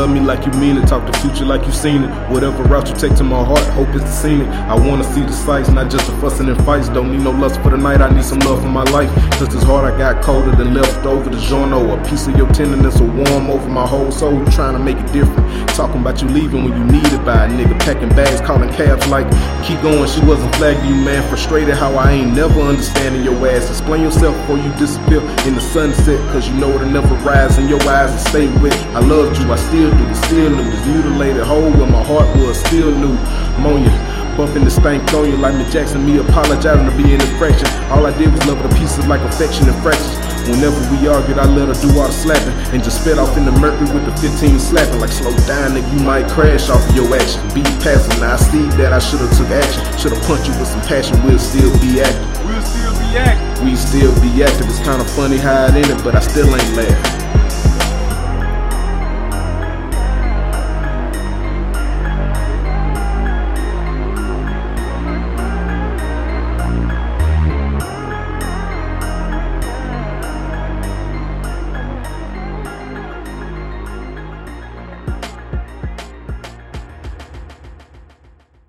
love me like you mean it. Talk the future like you seen it. Whatever route you take to my heart, hope it's the scenic. I wanna see the sights, not just the fussing and fights. Don't need no lust for the night, I need some love for my life. Just as hard, I got colder than left over the journal. A piece of your tenderness will warm over my whole soul. Trying to make it different. Talking about you leaving when you needed by a nigga. Packing bags, calling cabs like, keep going. She wasn't flagging you, man. Frustrated how I ain't never understanding your ass. Explain yourself before you disappear in the sunset. Cause you know it'll never rise in your eyes and stay with. I loved you, I still Still new. This mutilated hole where my heart was still new. Ammonia. Bumping the stank on you like me Jackson, me apologizing to be in infraction. All I did was love her to pieces like affection and fractions. Whenever we argued, I let her do all the slapping and just spit off in the mercury with the 15 slapping. Like slow down, nigga, you might crash off of your action. Be passive, now I see that I should've took action. Should've punched you with some passion, we'll still be active. We'll still be active. We still be active. It's kinda funny how it ended, but I still ain't laugh.